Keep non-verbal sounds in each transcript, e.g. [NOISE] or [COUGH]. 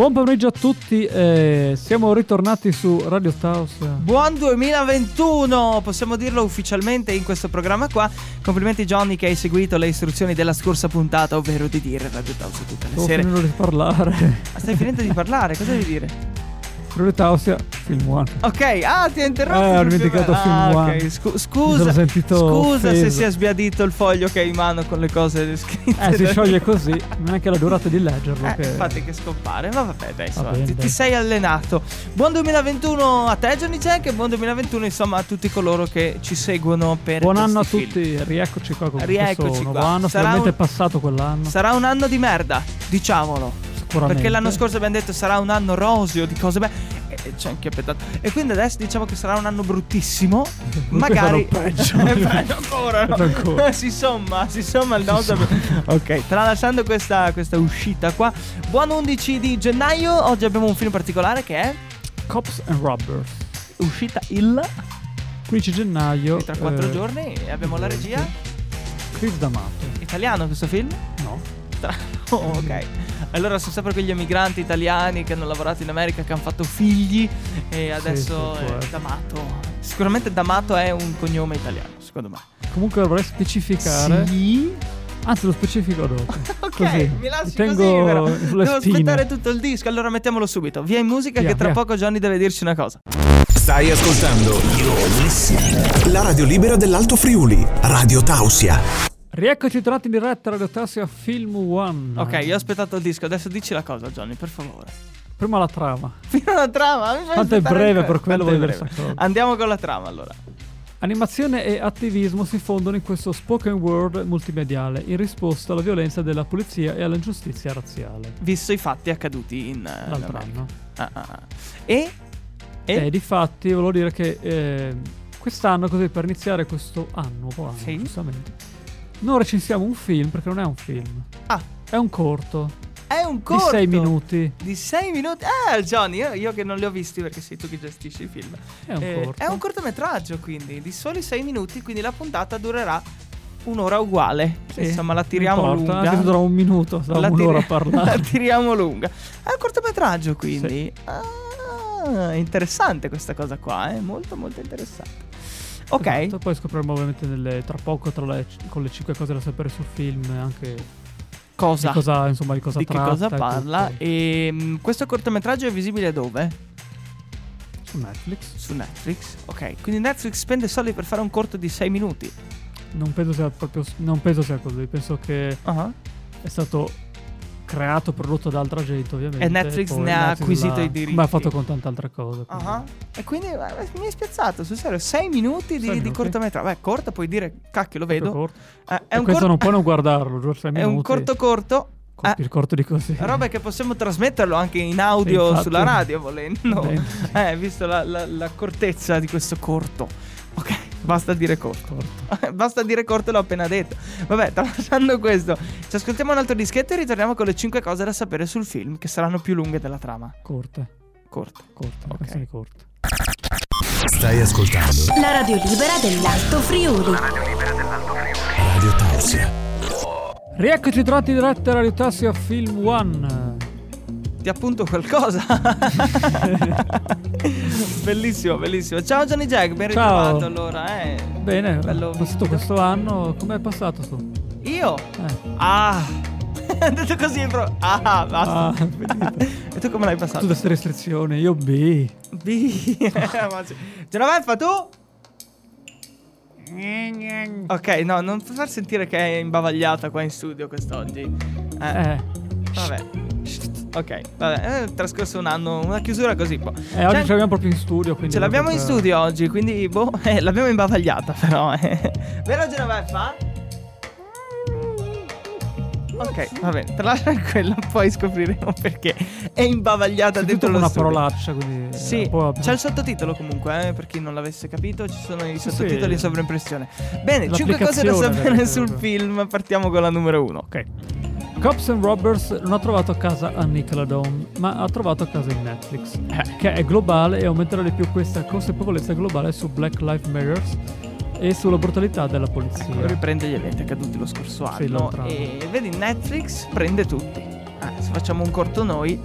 Buon pomeriggio a tutti, eh, siamo ritornati su Radio Taos. Buon 2021, possiamo dirlo ufficialmente in questo programma qua. Complimenti Johnny che hai seguito le istruzioni della scorsa puntata, ovvero di dire Radio Taos tutte le Sto sere. finendo di parlare. Ah, Stai finendo di parlare, cosa devi dire? Radio Taos, film one. Ok, ah, ti ho interrotto. Eh, ho dimenticato film. film ah, one. ok, scu- scusa. Scusa se offeso. si è sbiadito il foglio che hai in mano con le cose scritte. Eh, si scioglie così, non è che la durata di leggerlo. Eh, che... infatti che scompare, ma vabbè dai, insomma, bene, ti, dai. ti sei allenato. Buon 2021 a te Johnny Jack e buon 2021 insomma a tutti coloro che ci seguono per Buon anno a film. tutti, rieccoci qua con Rieccoci questo nuovo qua. anno. Sarà un- è passato quell'anno. Sarà un anno di merda, diciamolo. Sicuramente. Perché l'anno scorso abbiamo detto sarà un anno roseo di cose belle. E c'è anche pettato. E quindi adesso diciamo che sarà un anno bruttissimo. [LAUGHS] Magari. peggio. [LAUGHS] Eh, peggio ancora. no? Ancora. si somma, si somma il nodo. [LAUGHS] ok, tralasciando questa, questa uscita qua. Buon 11 di gennaio. Oggi abbiamo un film particolare che è Cops and Robbers. uscita il 15 gennaio. tra quattro eh, giorni. E abbiamo la regia. Chris D'Amato. Italiano questo film? No. Tra- Oh, ok. Allora sono sempre quegli emigranti italiani che hanno lavorato in America, che hanno fatto figli e adesso sì, essere. D'Amato. Sicuramente D'Amato è un cognome italiano, secondo me. Comunque dovrei specificare. Sì. Anzi, lo specifico dopo. [LAUGHS] Ok, Così. mi lasci Tengo così, però. Devo spine. aspettare tutto il disco, allora mettiamolo subito. Via in musica Via, che tra via. poco Johnny deve dirci una cosa. Stai ascoltando la radio libera dell'Alto Friuli, Radio Tausia. Rieccoci tornati in diretta Radio Tassia Film One. Ok, io ho aspettato il disco, adesso dici la cosa Johnny, per favore. Prima la trama. [LAUGHS] Fino alla trama, Tanto è breve, per quello è voglio dire. Andiamo con la trama allora. Animazione e attivismo si fondono in questo spoken word multimediale in risposta alla violenza della polizia e all'ingiustizia razziale. Visto i fatti accaduti in, eh, in L'altro anno. Ah, ah, ah. E? E? E difatti volevo dire che eh, quest'anno, così per iniziare questo anno, nuovo anno, Sì. giustamente, non recensiamo un film perché non è un film. Ah. È un corto È un corto di 6 minuti. Di 6 minuti? Eh, Johnny, io, io che non li ho visti perché sei tu che gestisci i film. È un Eh, corto. è un cortometraggio, quindi, di soli 6 minuti, quindi la puntata durerà un'ora uguale. Sì, Insomma, la tiriamo importa, lunga. Anche se un minuto, sta [LAUGHS] La un'ora a tiri- parlare. [LAUGHS] La tiriamo lunga. È un cortometraggio, quindi. Ah, interessante questa cosa qua, eh. Molto, molto interessante. Ok. Esatto, Poi scopriremo ovviamente nelle- tra poco tra le- con le 5 cose da sapere sul film anche Cosa? di cosa, insomma, di cosa di tratta cosa e parla? tutto. E mm, questo cortometraggio è visibile dove? su Netflix. Su Netflix. Ok, quindi Netflix spende soldi per fare un corto di 6 minuti. Non penso sia proprio non penso sia così, penso che Ah. è stato creato, prodotto da altra gente, ovviamente. E Netflix ne ha Netflix acquisito i diritti. Come ha fatto con tante altre cose. Ah. E quindi eh, mi è spiazzato, sul serio, 6 minuti di, Sei di minuti. cortometraggio. Beh, corto puoi dire, cacchio, lo vedo. Eh, è un, questo cor- non puoi non guardarlo, giusto? Sei [LAUGHS] è un minuti. corto corto. Co- eh. più corto di così. Roba che possiamo trasmetterlo anche in audio Infatti. sulla radio, volendo. Eh, visto la, la- l'accortezza di questo corto. Ok, basta dire corto. Corto. [LAUGHS] Basta dire corto, l'ho appena detto. Vabbè, tralasciando questo, ci ascoltiamo un altro dischetto e ritorniamo con le 5 cose da sapere sul film, che saranno più lunghe della trama. Corte, Corte. corte, Ok. canzoni corte. Stai ascoltando La radio libera dell'Alto Friuli. Radio Tausia. Rieccoci trovati in diretta a Radio Tassia Film One. Ti appunto qualcosa. [LAUGHS] bellissimo, bellissimo. Ciao Johnny Jack, ben Ciao. ritrovato allora, eh. Bene, Bello vivido. questo anno, com'è passato tu? Io? Eh. Ah. [LAUGHS] Detto così, bro. Ah, basta. Ah. [LAUGHS] E tu come l'hai passato? Tutte queste restrizioni, io B. B. Genoveffa, tu? Ok, no, non far sentire che è imbavagliata qua in studio quest'oggi. Eh, Eh, vabbè. Ok, vabbè, è trascorso un anno, una chiusura così. Boh. eh oggi C'è- ce l'abbiamo proprio in studio. Quindi Ce l'abbiamo in proprio- studio oggi, quindi boh, [LAUGHS] eh, l'abbiamo imbavagliata però. Eh. Vero Genoveffa? Ok, va bene, tralascia quello, poi scopriremo perché è imbavagliata C'è dentro lo una studio. parolaccia, quindi... Sì, eh, po' c'è il sottotitolo comunque, eh, per chi non l'avesse capito, ci sono i sottotitoli sì. in sovraimpressione. Bene, 5 cose da sapere sul film, partiamo con la numero 1. Ok. Cops and Robbers non ha trovato casa a Nickelodeon, ma ha trovato casa in Netflix, Eh. che è globale e aumenterà di più questa consapevolezza globale su Black Lives Matter e sulla brutalità della polizia. Riprende gli eventi accaduti lo scorso Sì, anno anno. e vedi Netflix prende tutti. Eh, se facciamo un corto noi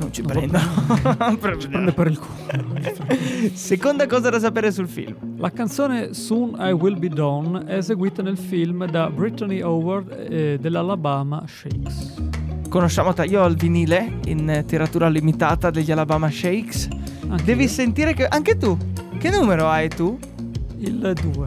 non ci [LAUGHS] Non prendono. Ci prende per il culo. Seconda cosa da sapere sul film. La canzone Soon I Will Be Done è eseguita nel film da Brittany Howard eh, dell'Alabama Shakes. Conosciamo te, io ho il vinile in eh, tiratura limitata degli Alabama Shakes. Anche Devi io. sentire che anche tu. Che numero hai tu? il 2.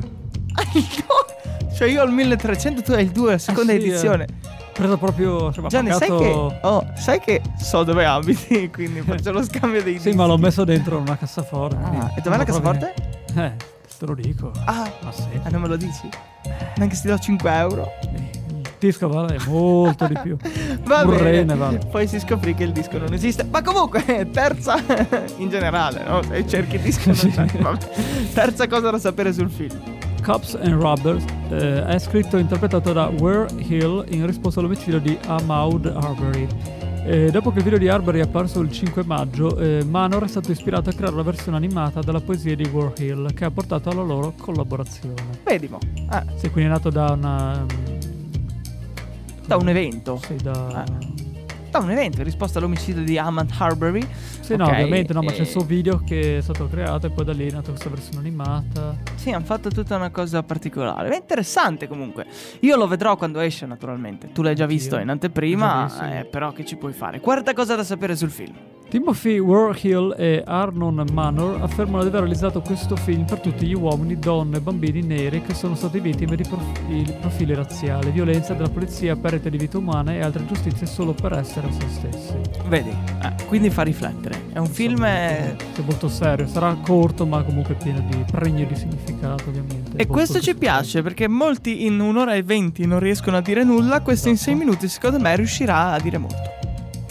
Ah, il due? [LAUGHS] Cioè io ho il 1300, tu hai il 2, seconda Ah, sì, edizione. Preso proprio. Cioè, ma Gianni, sai che, oh, sai che so dove abiti, [LAUGHS] quindi faccio lo scambio dei Sì, ma l'ho messo dentro una cassaforte. Ah, e dov'è la cassaforte? Eh, te lo dico. Ah, Ma sì. ah, non me lo dici? Neanche se ti do 5 euro. Il disco vale molto di più. [LAUGHS] Va Un bene. vale. Poi si scoprì che il disco non esiste. Ma comunque, [LAUGHS] terza in generale, no? Se cerchi il disco non Sì. c'è. Vabbè. Terza cosa da sapere sul film. Cops and Robbers eh, è scritto e interpretato da Ware Hill in risposta all'omicidio di Ahmaud Arbery. Eh, dopo che il video di Arbery è apparso il 5 maggio, eh, Manor è stato ispirato a creare la versione animata della poesia di Ware Hill, che ha portato alla loro collaborazione. Vedi, mo. Ah, Sì, quindi è nato da una... da un evento. Sì, da... Ah. Da un evento in risposta all'omicidio di Ahmad Harbury. Sì, no, Ok, ovviamente no, ma e- c'è il suo video che è stato creato e poi da lì è nata questa versione animata. Sì, hanno fatto tutta una cosa particolare. È interessante comunque. Io lo vedrò quando esce, naturalmente. Tu l'hai già visto in anteprima, Già visto. eh, però che ci puoi fare? Quarta cosa da sapere sul film. Timothy Warhill e Arnon Manor affermano di aver realizzato questo film per tutti gli uomini, donne e bambini neri che sono stati vittime di profili, profili razziali, violenza della polizia, perdita di vite umane e altre ingiustizie solo per essere se stessi. Vedi, eh, quindi fa riflettere. È un film. eh, È molto serio, sarà corto ma comunque pieno di pregno di significato ovviamente. E questo ci piace perché molti in un'ora e venti non riescono a dire nulla. Questo in sei minuti, secondo me, riuscirà a dire molto.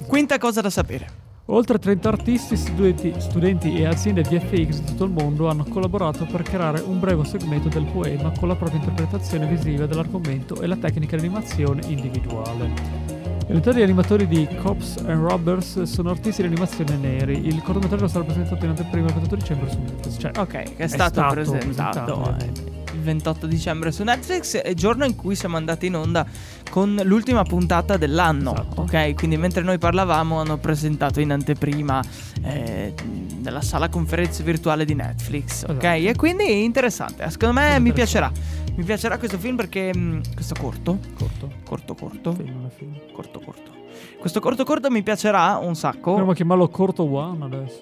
Quinta cosa da sapere. Oltre 30 artisti, studenti, studenti e aziende VFX di tutto il mondo hanno collaborato per creare un breve segmento del poema con la propria interpretazione visiva dell'argomento e la tecnica di animazione individuale. In realtà gli animatori di Cops and Robbers sono artisti di animazione neri. Il cortometraggio sarà presentato in anteprima il 28 dicembre su Netflix. Cioè, Ok, che è, È stato, stato presentato, presentato, eh, 28 dicembre su Netflix, giorno in cui siamo andati in onda con l'ultima puntata dell'anno. Esatto. Ok, quindi mentre noi parlavamo hanno presentato in anteprima eh, nella sala conferenze virtuale di Netflix. Ok, Esatto. e quindi è interessante. Secondo me mi piacerà. Mi piacerà questo film perché mh, questo corto, corto. corto corto, Film, film. corto corto. Questo corto corto mi piacerà un sacco. Dovremmo chiamarlo Corto One adesso.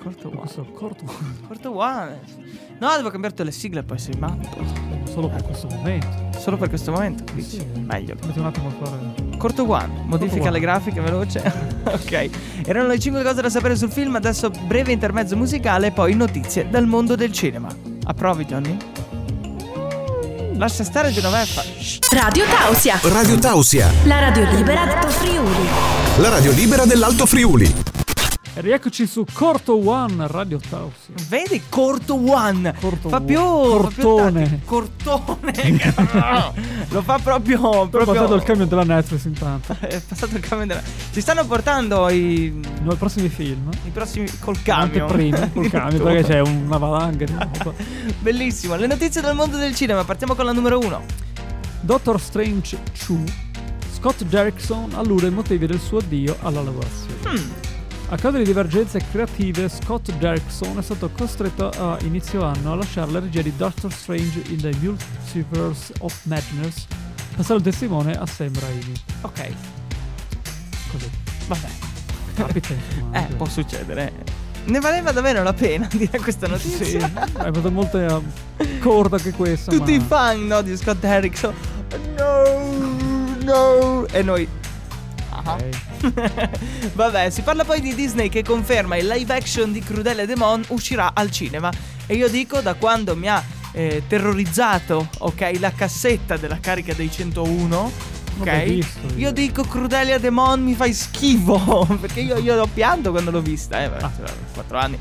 Corto one. Questo corto Corto one. No, devo cambiarti le sigle, poi sei matto. solo per questo momento. Solo per questo momento, dici? Sì. Meglio. Metti un attimo a fare. Corto one, modifica one. le grafiche veloce. [LAUGHS] ok. Erano le 5 cose da sapere sul film, adesso breve intermezzo musicale, poi notizie dal mondo del cinema. Approvi, Johnny? Lascia stare Genoveffa. Radio Tausia, Radio Tausia, la radio libera del Friuli. la radio libera dell'Alto Friuli. E rieccoci su Corto One Radio Tausia. Vedi, corto one. Corto fa più Cortone. fa più Cortone. [LAUGHS] [LAUGHS] Lo fa proprio proprio passato il camion della Netflix intanto. [LAUGHS] È passato il camion della... Ci stanno portando i, Nei prossimi film. i prossimi col camion. Anteprime col camion perché c'è una valanga. Bellissimo. Le notizie dal mondo del cinema. Partiamo con la numero uno. Doctor Strange 2. Scott Derrickson allude ai motivi del suo addio alla lavorazione. Hmm. A causa di divergenze creative, Scott Derrickson è stato costretto a inizio anno a lasciare la regia di Doctor Strange in the Multiverse of Madness, passando il testimone a Sam Raimi. Ok. Così. Vabbè. Insomma, [LAUGHS] Eh, può succedere. Ne valeva davvero la pena [LAUGHS] dire questa notizia. Sì, hai fatto molta corda che questa. Tutti i ma... fan no, di Scott Derrickson. No, no. E noi. Ah. Ok. [LAUGHS] Vabbè, si parla poi di Disney che conferma il live action di Crudele Demon uscirà al cinema. E io dico, da quando mi ha eh, terrorizzato, ok, la cassetta della carica dei 101, mai visto, Io io. dico Crudelia Demon mi fai schifo. [LAUGHS] Perché io, io l'ho pianto quando l'ho vista. Eh, beh, Ah. 4 anni.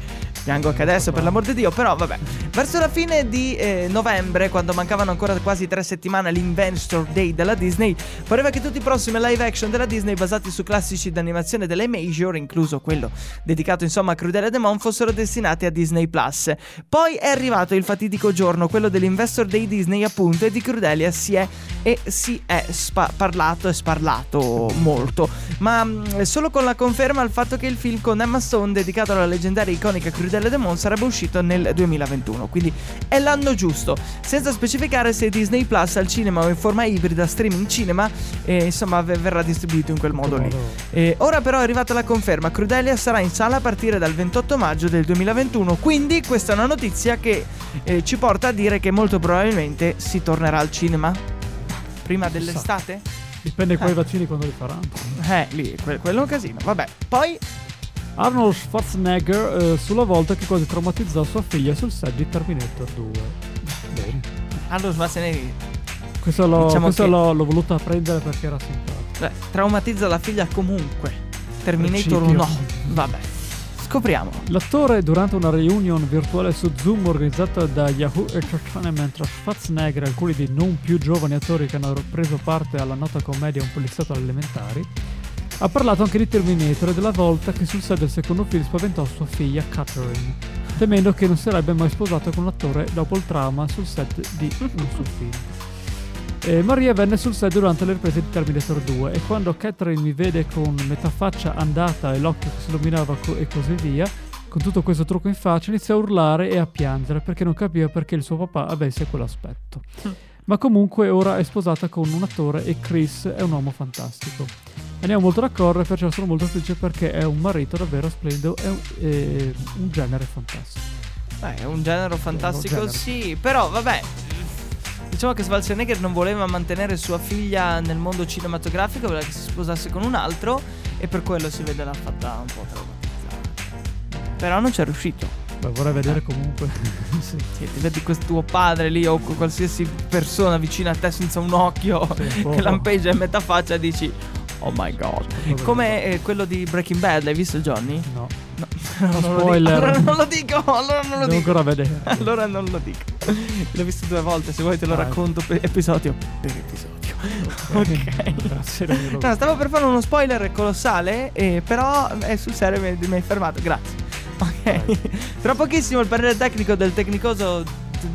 Piango anche adesso, per l'amor di Dio. Però vabbè. Verso la fine di eh, novembre, quando mancavano ancora quasi tre settimane all'Investor Day della Disney, pareva che tutti i prossimi live action della Disney basati su classici d'animazione delle Major, incluso quello dedicato insomma a Crudelia Demon, fossero destinati a Disney Plus. Poi è arrivato il fatidico giorno, quello dell'Investor Day Disney, appunto, e di Crudelia si è e si è spa- parlato e sparlato molto. Ma mh, solo con la conferma al fatto che il film con Emma Stone dedicato alla leggendaria e iconica Crudelia Demon sarebbe uscito nel 2021. Quindi è l'anno giusto. Senza specificare se Disney Plus al cinema o in forma ibrida streaming cinema, eh, insomma, v- verrà distribuito in quel modo lì. E ora però è arrivata la conferma, Crudelia sarà in sala a partire dal 28 maggio del 2021, quindi questa è una notizia che eh, ci porta a dire che molto probabilmente si tornerà al cinema. Prima dell'estate? Dipende quai Eh. vaccini quando li faranno. Eh, lì, que- quello è un casino. Vabbè, poi Arnold Schwarzenegger eh, sulla volta che quasi traumatizzò sua figlia sul set di Terminator 2. Bene. Arnold Schwarzenegger Questo l'ho, Diciamo questo che- l'ho, l'ho voluta prendere perché era simpatico. beh, traumatizza la figlia comunque. Terminator Principio. no. Vabbè. Scopriamo. L'attore durante una reunion virtuale su Zoom organizzata da Yahoo Entertainment tra Schwarzenegger e alcuni dei non più giovani attori che hanno preso parte alla nota commedia Un poliziotto alle elementari, ha parlato anche di Terminator e della volta che sul set del secondo film spaventò sua figlia Catherine, temendo che non sarebbe mai sposato con un attore dopo il trauma sul set di [LAUGHS] un suo film. Eh, Maria venne sul set durante le riprese di Terminator 2 e quando Catherine mi vede con metà faccia andata e l'occhio che si illuminava co- e così via, con tutto questo trucco in faccia, iniziò a urlare e a piangere perché non capiva perché il suo papà avesse quell'aspetto. Ma comunque ora è sposata con un attore e Chris è un uomo fantastico. Andiamo molto d'accordo e perciò sono molto felice perché è un marito davvero splendido e un, e un genere fantastico. Beh, è un genere fantastico, genere. sì. Però, vabbè. Diciamo che Schwarzenegger non voleva mantenere sua figlia nel mondo cinematografico, voleva che si sposasse con un altro. E per quello si vede l'ha fatta un po' traumatizzata. Però non ci è riuscito. Beh, vorrei vedere comunque. [LAUGHS] sì. Sì, ti vedi questo tuo padre lì o qualsiasi persona vicina a te senza un occhio Sì, [LAUGHS] che lampeggia in metà faccia e dici Oh my god. Come eh, quello di Breaking Bad, l'hai visto Johnny? No, [LAUGHS] No, non lo dico. Spoiler. Allora non lo dico, allora non lo devo dico. ancora vedere. [LAUGHS] Allora non lo dico. L'ho visto due volte, se vuoi te lo Dai. racconto per episodio per episodio. ok. [LAUGHS] Grazie. No, stavo per fare uno spoiler colossale, eh, però è sul serio mi, mi hai fermato, grazie. Ok. Tra pochissimo il parere tecnico del tecnicoso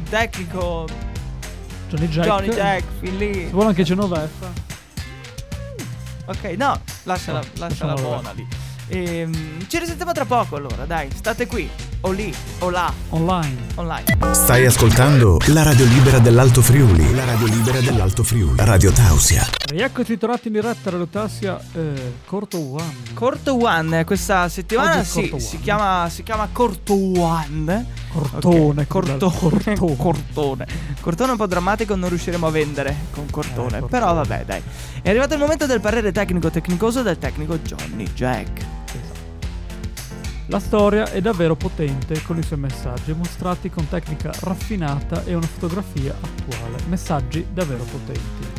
tecnico Johnny Jack. Johnny Jack, fin lì. Se vuole anche Genoveffa. Ok, no, lasciala, No, lasciala buona lì. Ehm, ci risentiamo tra poco allora, dai, state qui, o lì, o là, Online. online. Stai ascoltando la radio libera dell'Alto Friuli. La radio libera dell'Alto Friuli. Radio Tausia. Rieccoci tornati in diretta alla Tassia eh, Corto One. Corto One eh, questa settimana sì, Corto si, chiama, si chiama Corto One. Cortone. Ok, Cortone. Cortone. Cortone. Cortone un po' drammatico, non riusciremo a vendere con Cortone. Eh, Cortone. Però vabbè, dai. È arrivato il momento del parere tecnico tecnicoso del tecnico Johnny Jack. La storia è davvero potente con i suoi messaggi mostrati con tecnica raffinata e una fotografia attuale. Messaggi davvero potenti.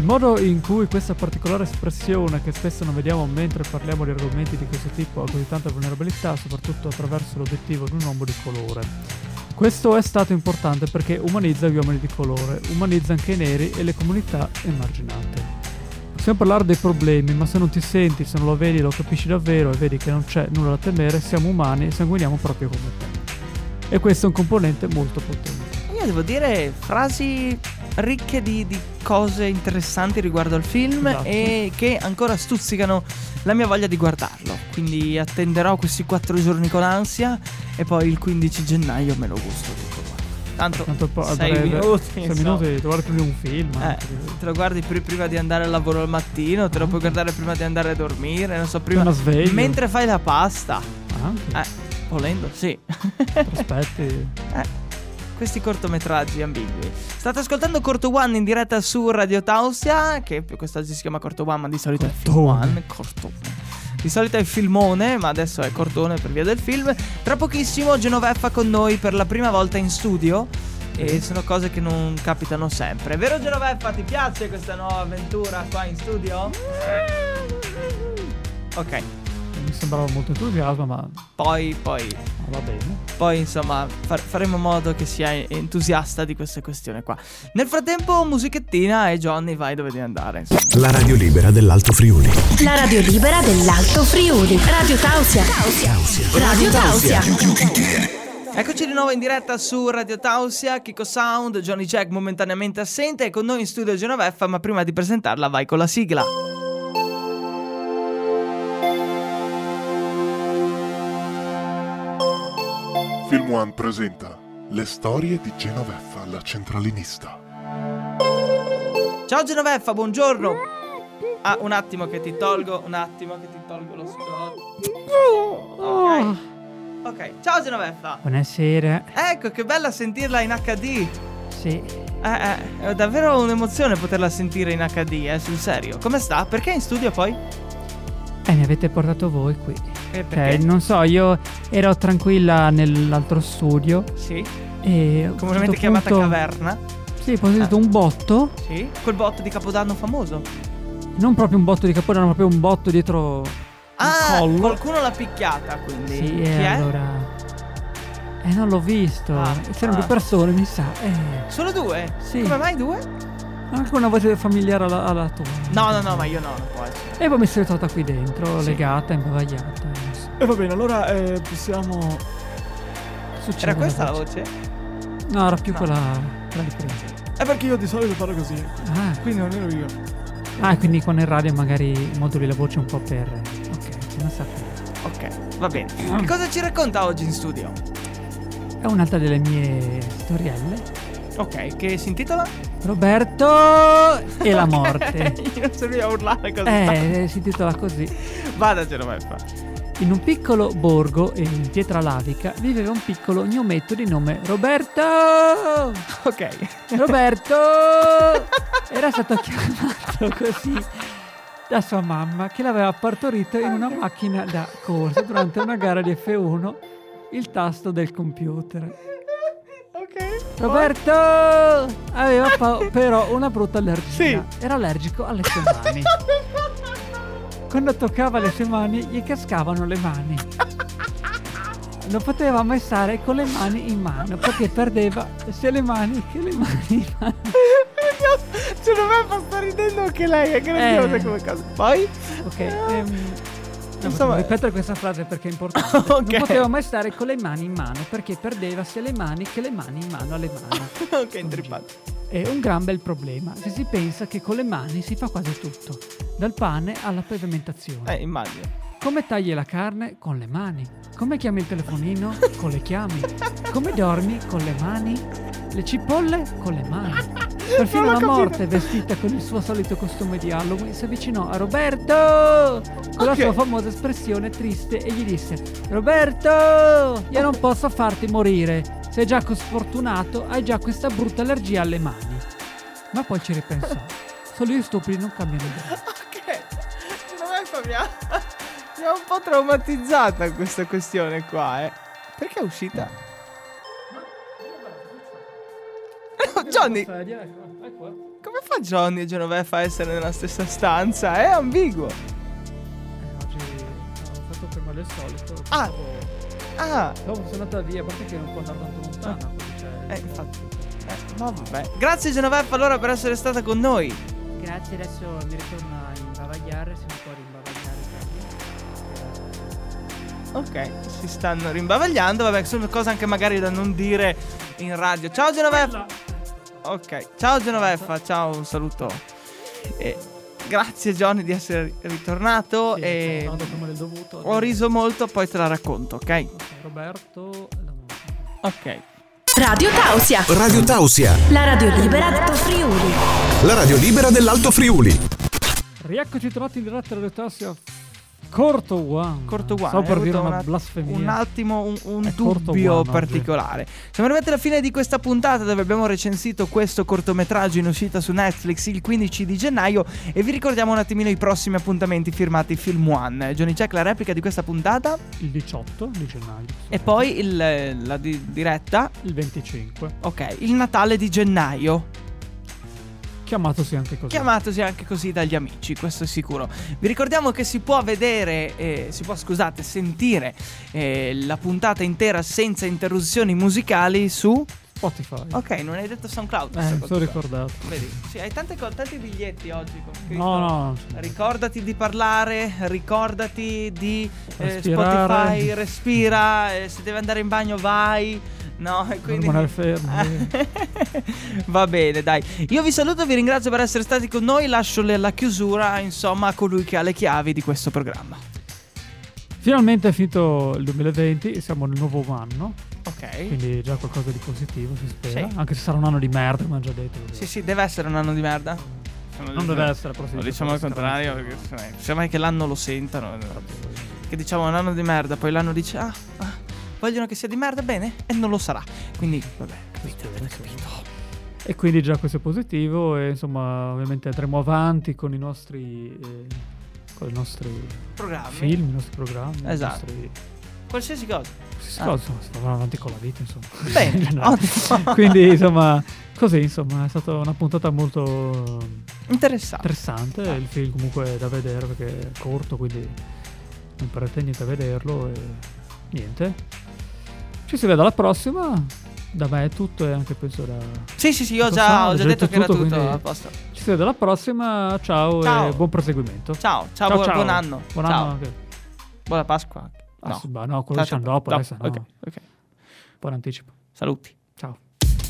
Il modo in cui questa particolare espressione, che spesso non vediamo mentre parliamo di argomenti di questo tipo, ha così tanta vulnerabilità, soprattutto attraverso l'obiettivo di un uomo di colore. Questo è stato importante perché umanizza gli uomini di colore, umanizza anche i neri e le comunità emarginate. Possiamo parlare dei problemi, ma se non ti senti, se non lo vedi, lo capisci davvero e vedi che non c'è nulla da temere, siamo umani e sanguiniamo proprio come te. E questo è un componente molto potente. Io devo dire frasi ricche di, di cose interessanti riguardo al film Esatto. e che ancora stuzzicano la mia voglia di guardarlo. Quindi attenderò questi quattro giorni con ansia e poi il 15 gennaio me lo gusto tutto qua. Tanto Tanto po- sei breve- minuti, sei insomma. minuti di trovare prima un film. Eh, te lo guardi pri- prima di andare al lavoro al mattino, te lo puoi guardare prima di andare a dormire, non so, prima mentre fai la pasta. Anche, Eh, volendo, sì. aspetti. [LAUGHS] Eh, questi cortometraggi ambigui. State ascoltando Corto One in diretta su Radio Tausia, che quest'oggi si chiama Corto One, ma di solito è Film Cortone. One. Cortone. Di solito è filmone, ma adesso è cortone per via del film. Tra pochissimo Genoveffa con noi per la prima volta in studio. E sono cose che non capitano sempre. Vero Genoveffa, ti piace questa nuova avventura qua in studio? Ok, Mi sembrava molto entusiasmo, ma poi, poi, ma va bene. Poi insomma far- faremo in modo che sia entusiasta di questa questione qua. Nel frattempo musichettina e Johnny vai dove devi andare. insomma. La radio libera dell'Alto Friuli. La radio libera dell'Alto Friuli. Radio Tausia. Radio Tausia. Eccoci di nuovo in diretta su Radio Tausia, Kiko Sound, Johnny Jack momentaneamente assente e con noi in studio Genoveffa, ma prima di presentarla vai con la sigla. Film One presenta Le storie di Genoveffa, la centralinista. Ciao Genoveffa, buongiorno. Ah, un attimo che ti tolgo, un attimo che ti tolgo lo scotch. Ok. Ok, ciao Genoveffa. Buonasera. Ecco, che bella sentirla in HD. Sì. Eh, eh, è davvero un'emozione poterla sentire in HD, eh, sul serio. Come sta? Perché in studio poi? Eh, mi avete portato voi qui. Eh, Cioè, non so, io ero tranquilla nell'altro studio Sì, e... comunemente certo chiamata punto- caverna. Sì, poi ho sentito un botto. Sì, quel botto di Capodanno famoso. Non proprio un botto di capodanno, ma proprio un botto dietro Ah, collo. qualcuno l'ha picchiata, quindi. Sì, Chi e è? allora... Eh, non l'ho visto. Ah, C'erano ah. due persone, mi sa. Eh, Solo due? Sì. Come mai due? Anche una voce familiare alla, alla tua. No, no, no, ma io no, non può essere. E poi mi sono trovata qui dentro, Sì. legata, imbavagliata. so. E va bene, allora eh, possiamo. Succede Era questa la voce? No, era più No. quella, quella di prima. È perché io di solito parlo così. Ah, Quindi non ero io. ah, quindi con il radio magari moduli la voce un po' per... Ok, non sapevo. Ok, va bene. Che cosa ci racconta oggi in studio? È un'altra delle mie storielle. Ok, che si intitola? Roberto e la morte. [LAUGHS] Io non serviva a urlare così. Eh, si intitola così. Vada Genoveffa. In un piccolo borgo in Pietralavica viveva un piccolo gnometto di nome Roberto. Ok. Roberto [LAUGHS] era stato chiamato così da sua mamma che l'aveva partorito in una macchina da corsa durante una gara di F1 il tasto del computer. Roberto aveva pa- però una brutta allergia. Sì. Era allergico alle sue mani. Quando toccava le sue mani gli cascavano le mani. Non poteva mai stare con le mani in mano perché perdeva sia le mani che le mani in mano. Genoveffa sta ridendo anche lei, è grandiosa Eh. come cosa. Poi? Ok, ehm, posso ripetere questa frase perché è importante. [LAUGHS] Ok. Non poteva mai stare con le mani in mano perché perdeva sia le mani che le mani in mano alle mani. [LAUGHS] ok, intrippato. È un gran bel problema se si pensa che con le mani si fa quasi tutto, dal pane alla pavimentazione. Eh, immagino. Come tagli la carne? Con le mani. Come chiami il telefonino? [LAUGHS] Con le chiami. Come dormi? Con le mani. Le cipolle? Con le mani. Perfino la capito. morte, vestita con il suo solito costume di Halloween, si avvicinò a Roberto con la Ok. sua famosa espressione triste e gli disse: Roberto, io non posso farti morire. Sei già sfortunato, hai già questa brutta allergia alle mani. Ma poi ci ripensò. [LAUGHS] Solo gli stupidi non cambiano idea. Ok. Genoveffa mi ha, mi ha un po' traumatizzata questa questione qua, eh. Perché è uscita? No, Johnny, come fa Johnny e Genoveffa a essere nella stessa stanza? È ambiguo. Oggi ho fatto prima del solito. Ah. Ah, Dopo sono andata via, a parte che non può andare tanto lontano. c'è- eh, infatti. Eh, ma vabbè. Grazie Genoveffa allora per essere stata con noi. Grazie, adesso mi ritorno a imbavagliare, se mi può rimbavagliare. Ok, si stanno rimbavagliando. Vabbè, sono cose anche magari da non dire in radio. Ciao Genoveffa. Ok, ciao Genoveffa, ciao, un saluto. E grazie Johnny di essere ritornato. Sì, e dovuto. ho riso molto, poi te la racconto, ok? Roberto. Ok. Radio Tausia. Radio Tausia, La radio libera d'Alto Friuli. la radio libera dell'Alto Friuli. Rieccoci trovati in diretta Radio Tassia Corto One. Corto. Stavo hai per dire una, un- blasfemia. Un attimo, un, un dubbio particolare. Siamo arrivati alla fine di questa puntata dove abbiamo recensito questo cortometraggio in uscita su Netflix il 15 di gennaio e vi ricordiamo un attimino i prossimi appuntamenti firmati Film One. Johnny Jack, la replica di questa puntata Il 18 di gennaio. e poi il- la di- diretta, Il 25. ok, il Natale di gennaio. Chiamatosi anche così. chiamatosi anche così dagli amici, questo è sicuro. Vi ricordiamo che si può vedere, eh, si può, scusate, sentire eh, la puntata intera senza interruzioni musicali su... Spotify. Ok, non hai detto SoundCloud. Eh, mi sono ricordato. Vedi, sì, hai tante tanti biglietti oggi. No, no. Ricordati di parlare, ricordati di eh. Spotify, respira, eh, se devi andare in bagno vai. No, quindi... rimanere fermi. [LAUGHS] Va bene, dai. Io vi saluto, vi ringrazio per essere stati con noi. Lascio la chiusura, insomma, a colui che ha le chiavi di questo programma. Finalmente è finito il 2020 e siamo nel nuovo anno. Ok. Quindi già qualcosa di positivo, si spera. Sì. Anche se sarà un anno di merda, come hanno già detto. Sì, sì, deve essere un anno di merda. Non deve essere, però sì, Lo diciamo al contrario, perché semmai- semmai che l'anno lo sentano. Che diciamo un anno di merda, poi l'anno dice, ah, ah, vogliono che sia di merda, bene, e non lo sarà. Quindi, vabbè, capito, avete capito. E quindi già questo è positivo e insomma ovviamente andremo avanti con i nostri, eh, con i nostri Programmi. film, i nostri programmi, Esatto. nostri Qualsiasi cosa. qualsiasi Ah. cosa, insomma, si va avanti con la vita insomma. Bene, [LAUGHS] No. Quindi insomma così insomma è stata una puntata molto Interessante. interessante, il film comunque è da vedere perché è corto quindi non perdete niente a vederlo e niente. Ci si vede alla prossima. Da me è tutto e anche penso da Sì, sì, sì, io ho Lo già, ho già già detto detto che era tutto, tutto quindi- a posto. Ci si vede alla prossima. Ciao, Ciao. e buon proseguimento. Ciao, ciao, Ciao, buon, ciao. buon anno. Buon ciao. anno anche. Buona Pasqua. Ah, No. sì, bah, no, quello Ciao, ciao. dopo, adesso no. Ok, ok. Buon anticipo. Saluti. Ciao.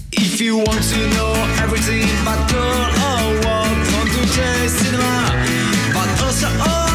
If you want to know everything about girl or what, come to J Cinema. But also, oh,